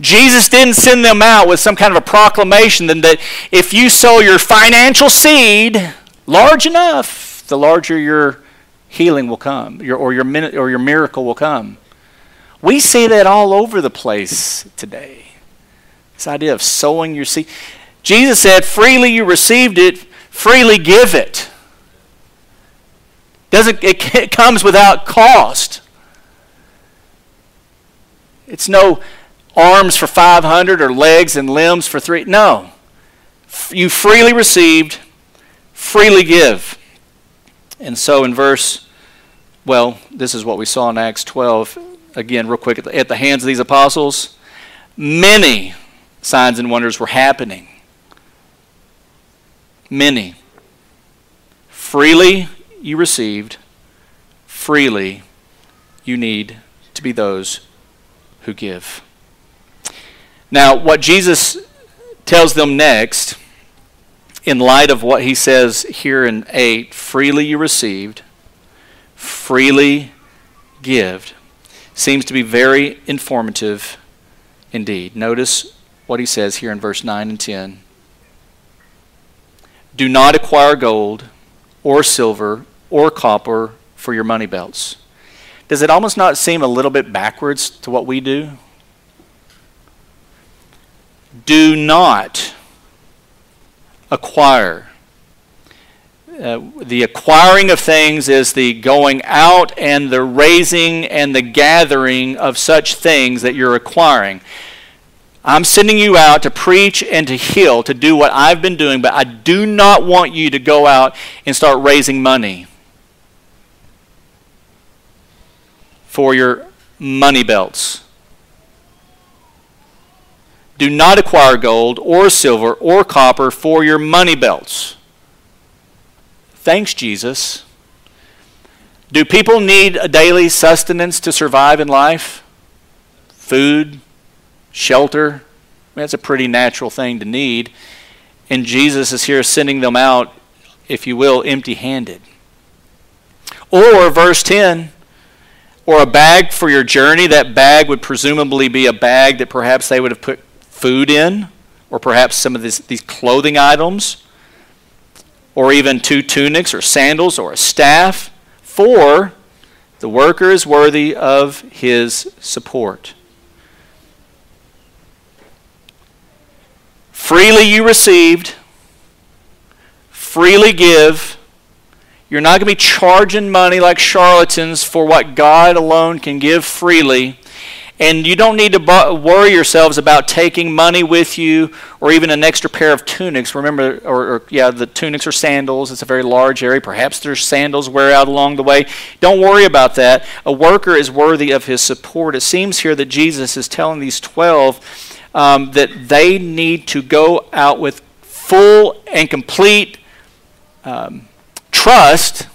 Jesus didn't send them out with some kind of a proclamation that if you sow your financial seed large enough, the larger your healing will come, your, or, your, or your miracle will come. We see that all over the place today. This idea of sowing your seed. Jesus said, freely you received it, freely give it. Doesn't, it, it comes without cost. It's no arms for 500 or legs and limbs for three. No. You freely received, freely give. And so in verse, well, this is what we saw in Acts 12. Again, real quick, at the, at the hands of these apostles, many signs and wonders were happening many. Freely you received, freely you need to be those who give. Now, what Jesus tells them next in light of what he says here in 8 freely you received, freely give, seems to be very informative indeed. Notice what he says here in verse 9 and 10. Do not acquire gold or silver or copper for your money belts. Does it almost not seem a little bit backwards to what we do? Do not acquire. Uh, the acquiring of things is the going out and the raising and the gathering of such things that you're acquiring. I'm sending you out to preach and to heal, to do what I've been doing, but I do not want you to go out and start raising money for your money belts. Do not acquire gold or silver or copper for your money belts. Thanks, Jesus. Do people need a daily sustenance to survive in life? Food, shelter? That's a pretty natural thing to need. And Jesus is here sending them out, if you will, empty handed. Or, verse 10, or a bag for your journey. That bag would presumably be a bag that perhaps they would have put food in, or perhaps some of this, these clothing items, or even two tunics or sandals or a staff, for the worker is worthy of his support. Freely you received, freely give. You're not going to be charging money like charlatans for what God alone can give freely. And you don't need to worry yourselves about taking money with you or even an extra pair of tunics. Remember, or, or, yeah, the tunics or sandals. It's a very large area. Perhaps there's sandals wear out along the way. Don't worry about that. A worker is worthy of his support. It seems here that Jesus is telling these 12 um, that they need to go out with full and complete um, trust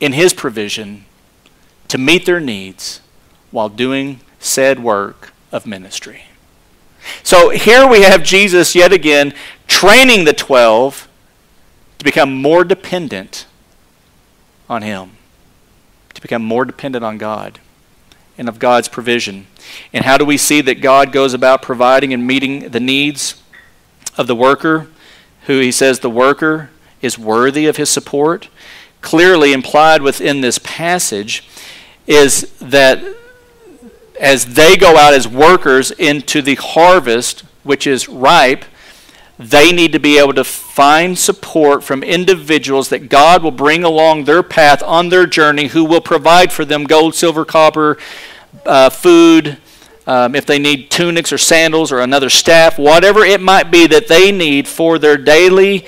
in his provision to meet their needs while doing said work of ministry. So here we have Jesus yet again training the 12 to become more dependent on Him, to become more dependent on God and of God's provision. And how do we see that God goes about providing and meeting the needs of the worker, who He says the worker is worthy of His support? Clearly implied within this passage is that as they go out as workers into the harvest, which is ripe, they need to be able to find support from individuals that God will bring along their path on their journey who will provide for them gold, silver, copper, uh, food, um, if they need tunics or sandals or another staff, whatever it might be that they need for their daily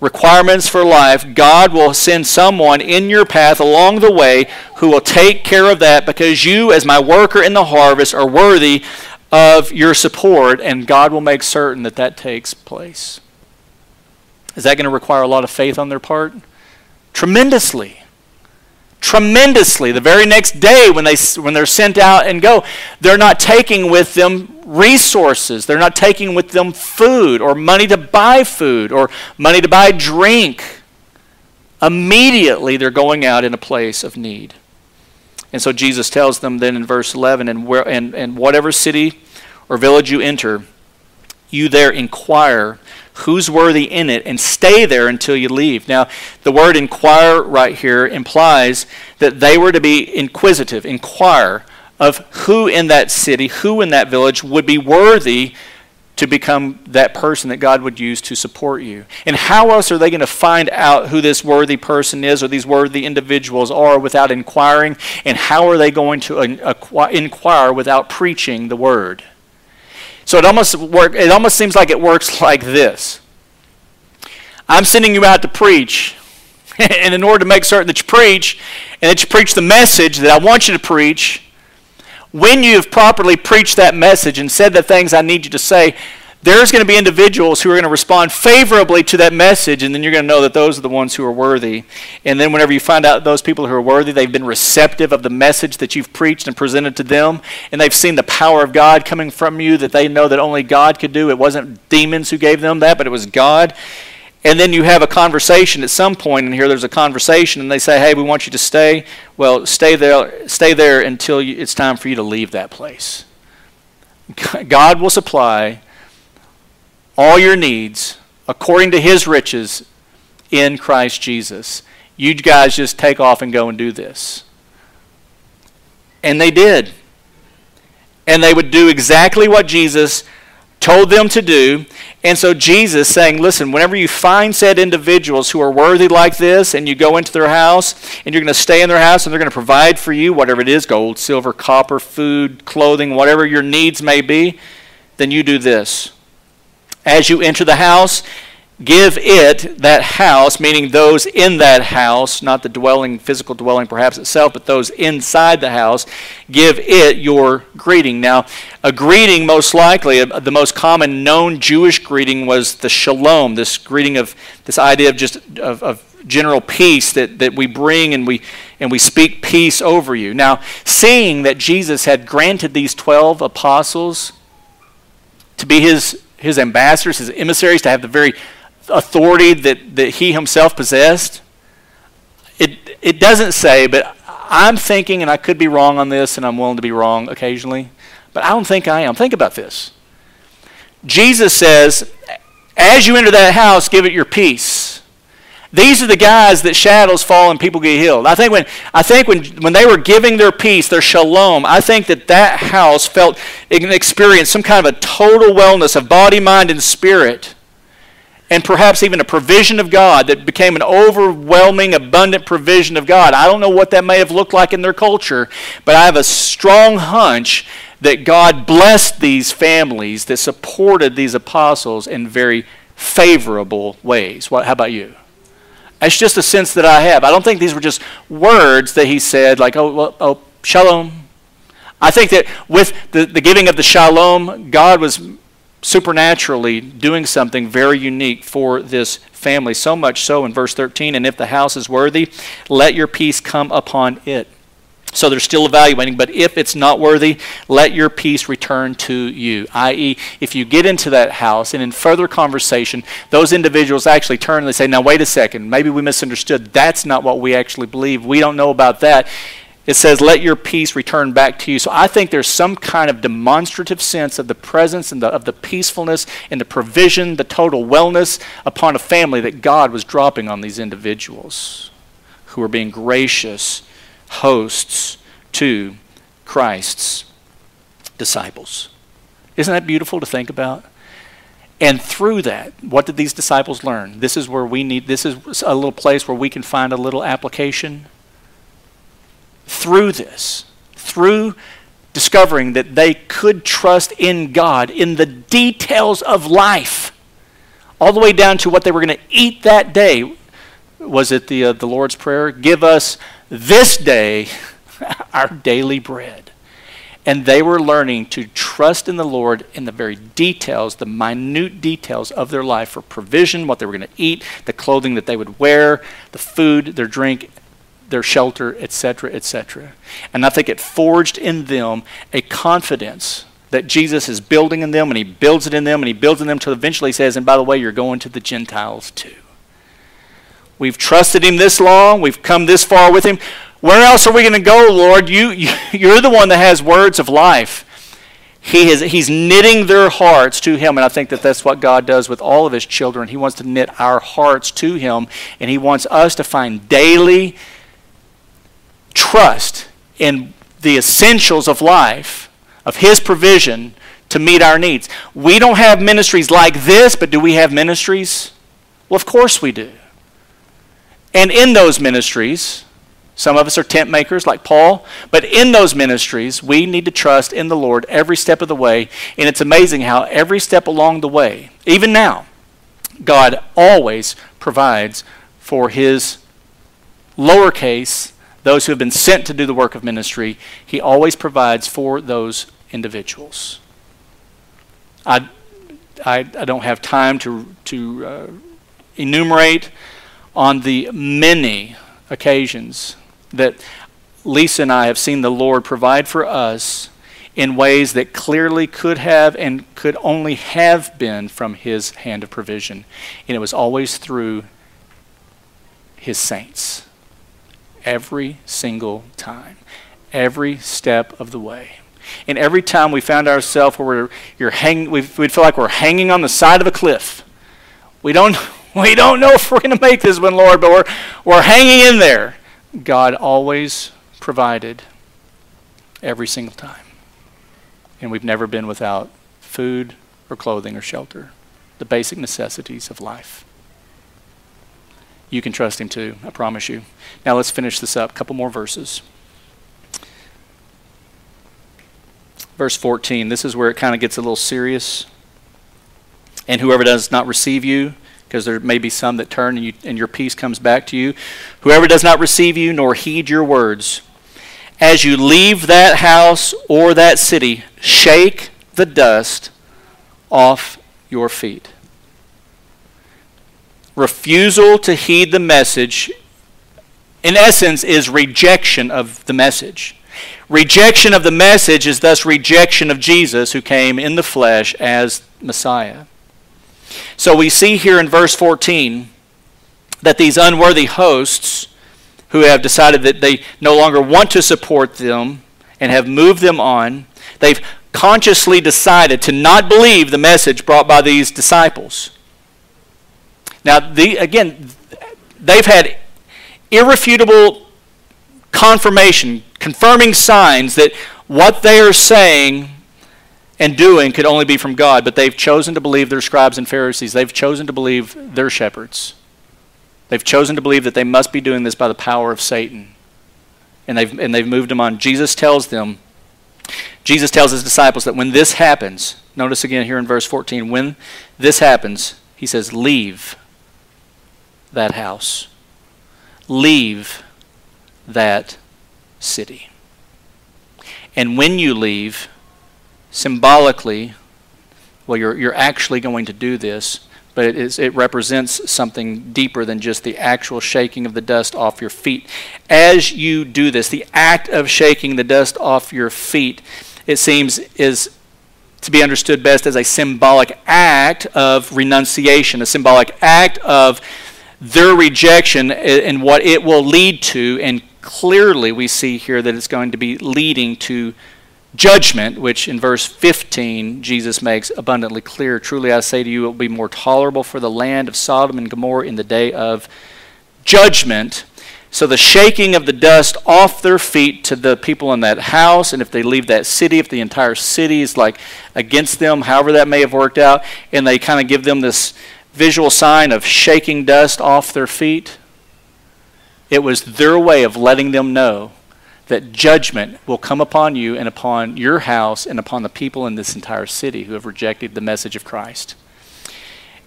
requirements for life, God will send someone in your path along the way who will take care of that because you, as my worker in the harvest, are worthy of your support, and God will make certain that that takes place. Is that going to require a lot of faith on their part? Tremendously tremendously. The very next day, when, they, when they're sent out and go, they're not taking with them resources. They're not taking with them food or money to buy food or money to buy drink. Immediately, they're going out in a place of need. And so Jesus tells them then in verse 11, and, where, and, and whatever city or village you enter, you there inquire who's worthy in it, and stay there until you leave. Now, the word inquire right here implies that they were to be inquisitive, inquire of who in that city, who in that village would be worthy to become that person that God would use to support you. And how else are they going to find out who this worthy person is or these worthy individuals are without inquiring? And how are they going to inquire without preaching the word? So it almost work, it almost seems like it works like this. I'm sending you out to preach, and in order to make certain that you preach and that you preach the message that I want you to preach, when you've properly preached that message and said the things I need you to say, there's going to be individuals who are going to respond favorably to that message, and then you're going to know that those are the ones who are worthy. And then, whenever you find out those people who are worthy, they've been receptive of the message that you've preached and presented to them, and they've seen the power of God coming from you that they know that only God could do. It wasn't demons who gave them that, but it was God. And then you have a conversation at some point in here. There's a conversation and they say hey we want you to stay. Well stay there stay there until you, it's time for you to leave that place. God will supply all your needs according to his riches in christ jesus. You guys just take off and go and do this. And they did. And they would do exactly what jesus told them to do. And so Jesus saying, listen, whenever you find said individuals who are worthy like this and you go into their house and you're going to stay in their house and they're going to provide for you whatever it is, gold, silver, copper, food, clothing, whatever your needs may be, then you do this. As you enter the house, give it that house, meaning those in that house, not the dwelling, physical dwelling perhaps itself, but those inside the house, give it your greeting. Now, a greeting, most likely, uh, the most common known Jewish greeting was the shalom, this greeting of this idea of just of, of general peace that, that we bring and we and we speak peace over you. Now, seeing that Jesus had granted these twelve apostles to be his his ambassadors, his emissaries, to have the very authority that, that he himself possessed? It, it doesn't say, but I'm thinking, and I could be wrong on this, and I'm willing to be wrong occasionally, but I don't think I am. Think about this. Jesus says, as you enter that house, give it your peace. These are the guys that shadows fall and people get healed. I think when I think when when they were giving their peace, their shalom, I think that that house felt experienced some kind of a total wellness of body, mind, and spirit and perhaps even a provision of God that became an overwhelming, abundant provision of God. I don't know what that may have looked like in their culture, but I have a strong hunch that God blessed these families that supported these apostles in very favorable ways. What, how about you? It's just a sense that I have. I don't think these were just words that he said, like, oh, oh shalom. I think that with the, the giving of the shalom, God was supernaturally doing something very unique for this family. So much so in verse 13, and if the house is worthy, let your peace come upon it. So they're still evaluating, but if it's not worthy, let your peace return to you. I.e., if you get into that house and in further conversation, those individuals actually turn and they say, Now, wait a second, maybe we misunderstood. That's not what we actually believe. We don't know about that it says, Let your peace return back to you. So I think there's some kind of demonstrative sense of the presence and the, of the peacefulness and the provision, the total wellness upon a family that God was dropping on these individuals who were being gracious hosts to Christ's disciples. Isn't that beautiful to think about? And through that, what did these disciples learn? This is where we need, this is a little place where we can find a little application through this, through discovering that they could trust in God in the details of life, all the way down to what they were going to eat that day. Was it the, uh, the Lord's Prayer? Give us this day our daily bread. And they were learning to trust in the Lord in the very details, the minute details of their life for provision, what they were going to eat, the clothing that they would wear, the food, their drink, their shelter, etc., etc. And I think it forged in them a confidence that Jesus is building in them, and He builds it in them, and He builds in them till eventually He says, and by the way, you're going to the Gentiles too. We've trusted Him this long, we've come this far with Him. Where else are we going to go, Lord? You, you're the one that has words of life. He is, he's knitting their hearts to Him, and I think that that's what God does with all of His children. He wants to knit our hearts to Him, and He wants us to find daily trust in the essentials of life, of His provision to meet our needs. We don't have ministries like this, but do we have ministries? Well, of course we do. And in those ministries, some of us are tent makers like Paul, but in those ministries, we need to trust in the Lord every step of the way. And it's amazing how every step along the way, even now, God always provides for his lowercase those who have been sent to do the work of ministry, he always provides for those individuals. I, I, I don't have time to, to uh, enumerate on the many occasions that Lisa and I have seen the Lord provide for us in ways that clearly could have and could only have been from His hand of provision. And it was always through His saints. Every single time. Every step of the way. And every time we found ourselves where we're, you're hang, we we'd feel like we're hanging on the side of a cliff. We don't, we don't know if we're going to make this one, Lord, but we're, we're hanging in there. God always provided every single time. And we've never been without food or clothing or shelter, the basic necessities of life. You can trust Him too, I promise you. Now let's finish this up. A couple more verses. Verse 14, this is where it kind of gets a little serious. And whoever does not receive you, because there may be some that turn and, you, and your peace comes back to you. Whoever does not receive you nor heed your words, as you leave that house or that city, shake the dust off your feet. Refusal to heed the message, in essence, is rejection of the message. Rejection of the message is thus rejection of Jesus, who came in the flesh as Messiah. So we see here in verse 14 that these unworthy hosts who have decided that they no longer want to support them and have moved them on, they've consciously decided to not believe the message brought by these disciples. Now, the, again, they've had irrefutable confirmation, confirming signs that what they are saying and doing could only be from God, but they've chosen to believe their scribes and Pharisees. They've chosen to believe their shepherds. They've chosen to believe that they must be doing this by the power of Satan. And they've, and they've moved them on. Jesus tells them, Jesus tells his disciples that when this happens, notice again here in verse 14, when this happens, he says, leave that house, leave that city. And when you leave, symbolically, well, you're, you're actually going to do this, but it, is, it represents something deeper than just the actual shaking of the dust off your feet. As you do this, the act of shaking the dust off your feet, it seems, is to be understood best as a symbolic act of renunciation, a symbolic act of their rejection and what it will lead to. And clearly, we see here that it's going to be leading to judgment, which in verse 15 Jesus makes abundantly clear. Truly I say to you, it will be more tolerable for the land of Sodom and Gomorrah in the day of judgment. So the shaking of the dust off their feet to the people in that house, and if they leave that city, if the entire city is like against them, however that may have worked out, and they kind of give them this visual sign of shaking dust off their feet, it was their way of letting them know that judgment will come upon you and upon your house and upon the people in this entire city who have rejected the message of Christ.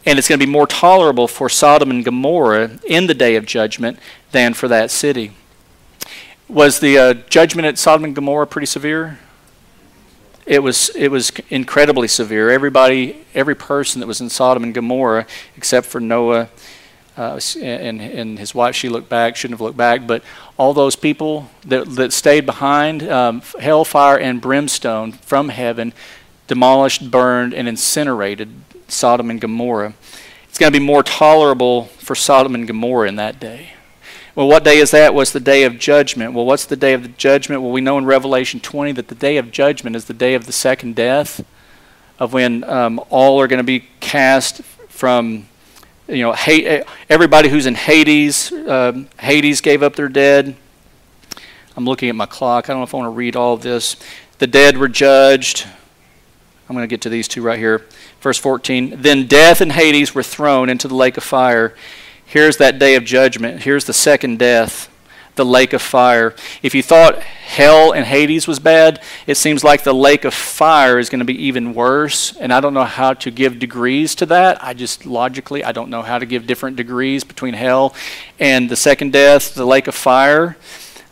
And it's going to be more tolerable for Sodom and Gomorrah in the day of judgment than for that city. Was the uh, judgment at Sodom and Gomorrah pretty severe? It was, it was incredibly severe. Everybody, every person that was in Sodom and Gomorrah, except for Noah uh, and, and his wife, she looked back, shouldn't have looked back, but all those people that, that stayed behind, um, hellfire and brimstone from heaven demolished, burned, and incinerated Sodom and Gomorrah. It's going to be more tolerable for Sodom and Gomorrah in that day. Well, what day is that? Was the day of judgment. Well, what's the day of the judgment? Well, we know in Revelation 20 that the day of judgment is the day of the second death, of when um, all are going to be cast from you know, everybody who's in Hades, um, Hades gave up their dead. I'm looking at my clock. I don't know if I want to read all this. The dead were judged. I'm going to get to these two right here. Verse 14. Then death and Hades were thrown into the lake of fire. Here's that day of judgment. Here's the second death the lake of fire. If you thought hell and Hades was bad, it seems like the lake of fire is going to be even worse. And I don't know how to give degrees to that. I just logically, I don't know how to give different degrees between hell and the second death, the lake of fire.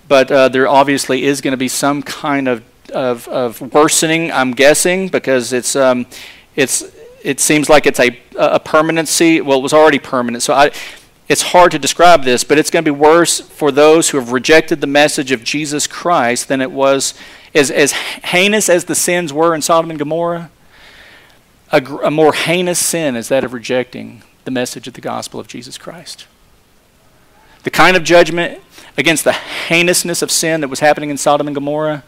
But uh, there obviously is going to be some kind of, of, of worsening, I'm guessing, because it's, um, it's, it seems like it's a, a permanency. Well, it was already permanent. So I it's hard to describe this, but it's going to be worse for those who have rejected the message of Jesus Christ than it was, as, as heinous as the sins were in Sodom and Gomorrah. A, a more heinous sin is that of rejecting the message of the gospel of Jesus Christ. The kind of judgment against the heinousness of sin that was happening in Sodom and Gomorrah,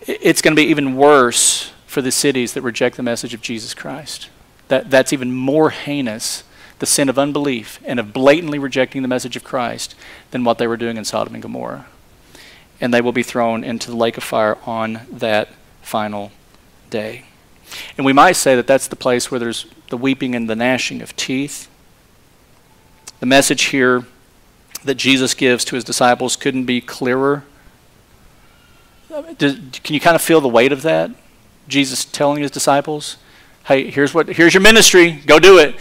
it's going to be even worse for the cities that reject the message of Jesus Christ. That, that's even more heinous the sin of unbelief and of blatantly rejecting the message of Christ than what they were doing in Sodom and Gomorrah. And they will be thrown into the lake of fire on that final day. And we might say that that's the place where there's the weeping and the gnashing of teeth. The message here that Jesus gives to his disciples couldn't be clearer. can you kind of feel the weight of that? Jesus telling his disciples, "Hey, here's what here's your ministry. Go do it.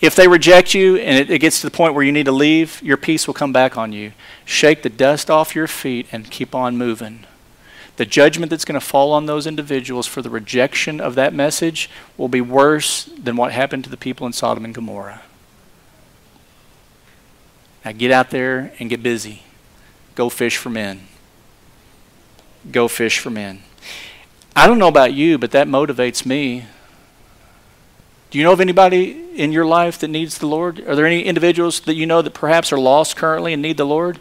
If they reject you and it, it, gets to the point where you need to leave, your peace will come back on you. Shake the dust off your feet and keep on moving. The judgment that's going to fall on those individuals for the rejection of that message will be worse than what happened to the people in Sodom and Gomorrah. Now get out there and get busy. Go fish for men. Go fish for men. I don't know about you, but that motivates me do you know of anybody in your life that needs the Lord? Are there any individuals that you know that perhaps are lost currently and need the Lord?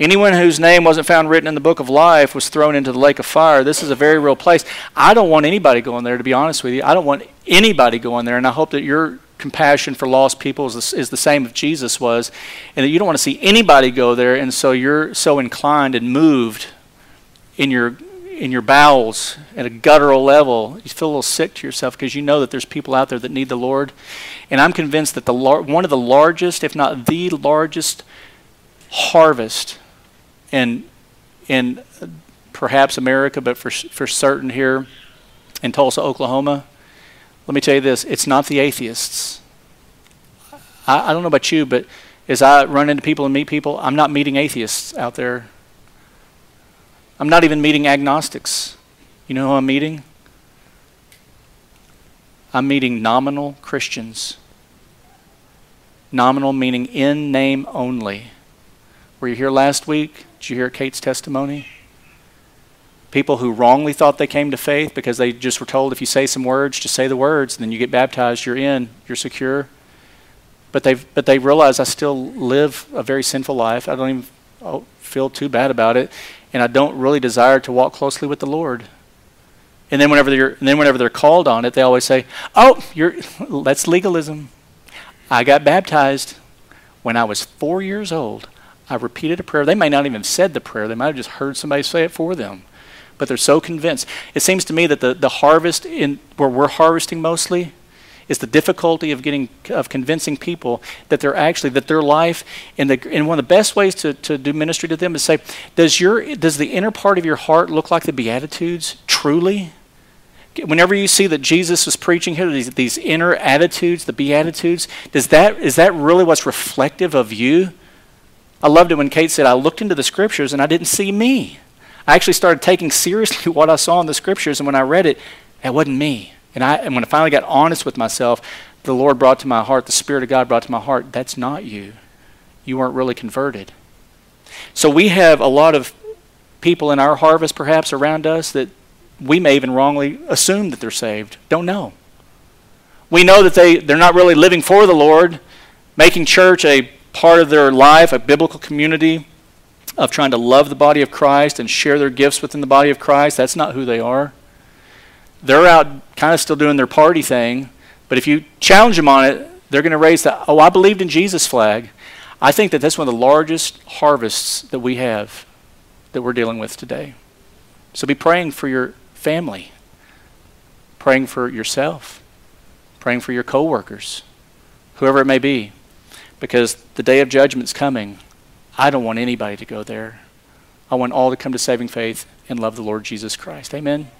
Anyone whose name wasn't found written in the book of life was thrown into the lake of fire. This is a very real place. I don't want anybody going there, to be honest with you. I don't want anybody going there, and I hope that your compassion for lost people is the, is the same as Jesus was, and that you don't want to see anybody go there, and so you're so inclined and moved in your in your bowels at a guttural level. You feel a little sick to yourself because you know that there's people out there that need the Lord. And I'm convinced that the lar- one of the largest, if not the largest, harvest in in perhaps America, but for for certain here in Tulsa, Oklahoma. Let me tell you this: it's not the atheists. I, I don't know about you, but as I run into people and meet people, I'm not meeting atheists out there I'm not even meeting agnostics. You know who I'm meeting? I'm meeting nominal Christians. Nominal meaning in name only. Were you here last week? Did you hear Kate's testimony? People who wrongly thought they came to faith because they just were told if you say some words, just say the words, and then you get baptized, you're in, you're secure. But they but they realize I still live a very sinful life. I don't even oh, feel too bad about it and I don't really desire to walk closely with the Lord. And then whenever they're and then whenever they're called on it, they always say, "Oh, you're that's legalism." I got baptized when I was 4 years old. I repeated a prayer. They may not even have said the prayer. They might have just heard somebody say it for them. But they're so convinced. It seems to me that the, the harvest in where we're harvesting mostly is the difficulty of getting of convincing people that they're actually that their life and the and one of the best ways to, to do ministry to them is say does your does the inner part of your heart look like the beatitudes truly? Whenever you see that jesus was preaching here these, these inner attitudes the beatitudes does that is that really what's reflective of you? I loved it when kate said i looked into the scriptures and i didn't see me. I actually started taking seriously what i saw in the scriptures and when i read it that wasn't me and, I, and when I finally got honest with myself, the Lord brought to my heart, the Spirit of God brought to my heart, that's not you. You weren't really converted. So we have a lot of people in our harvest, perhaps around us, that we may even wrongly assume that they're saved. Don't know. We know that they, they're not really living for the Lord, making church a part of their life, a biblical community of trying to love the body of Christ and share their gifts within the body of Christ. That's not who they are they're out kind of still doing their party thing. But if you challenge them on it, they're going to raise the, oh, I believed in Jesus flag. I think that that's one of the largest harvests that we have that we're dealing with today. So be praying for your family, praying for yourself, praying for your coworkers, whoever it may be, because the day of judgment's coming. I don't want anybody to go there. I want all to come to saving faith and love the Lord Jesus Christ. Amen.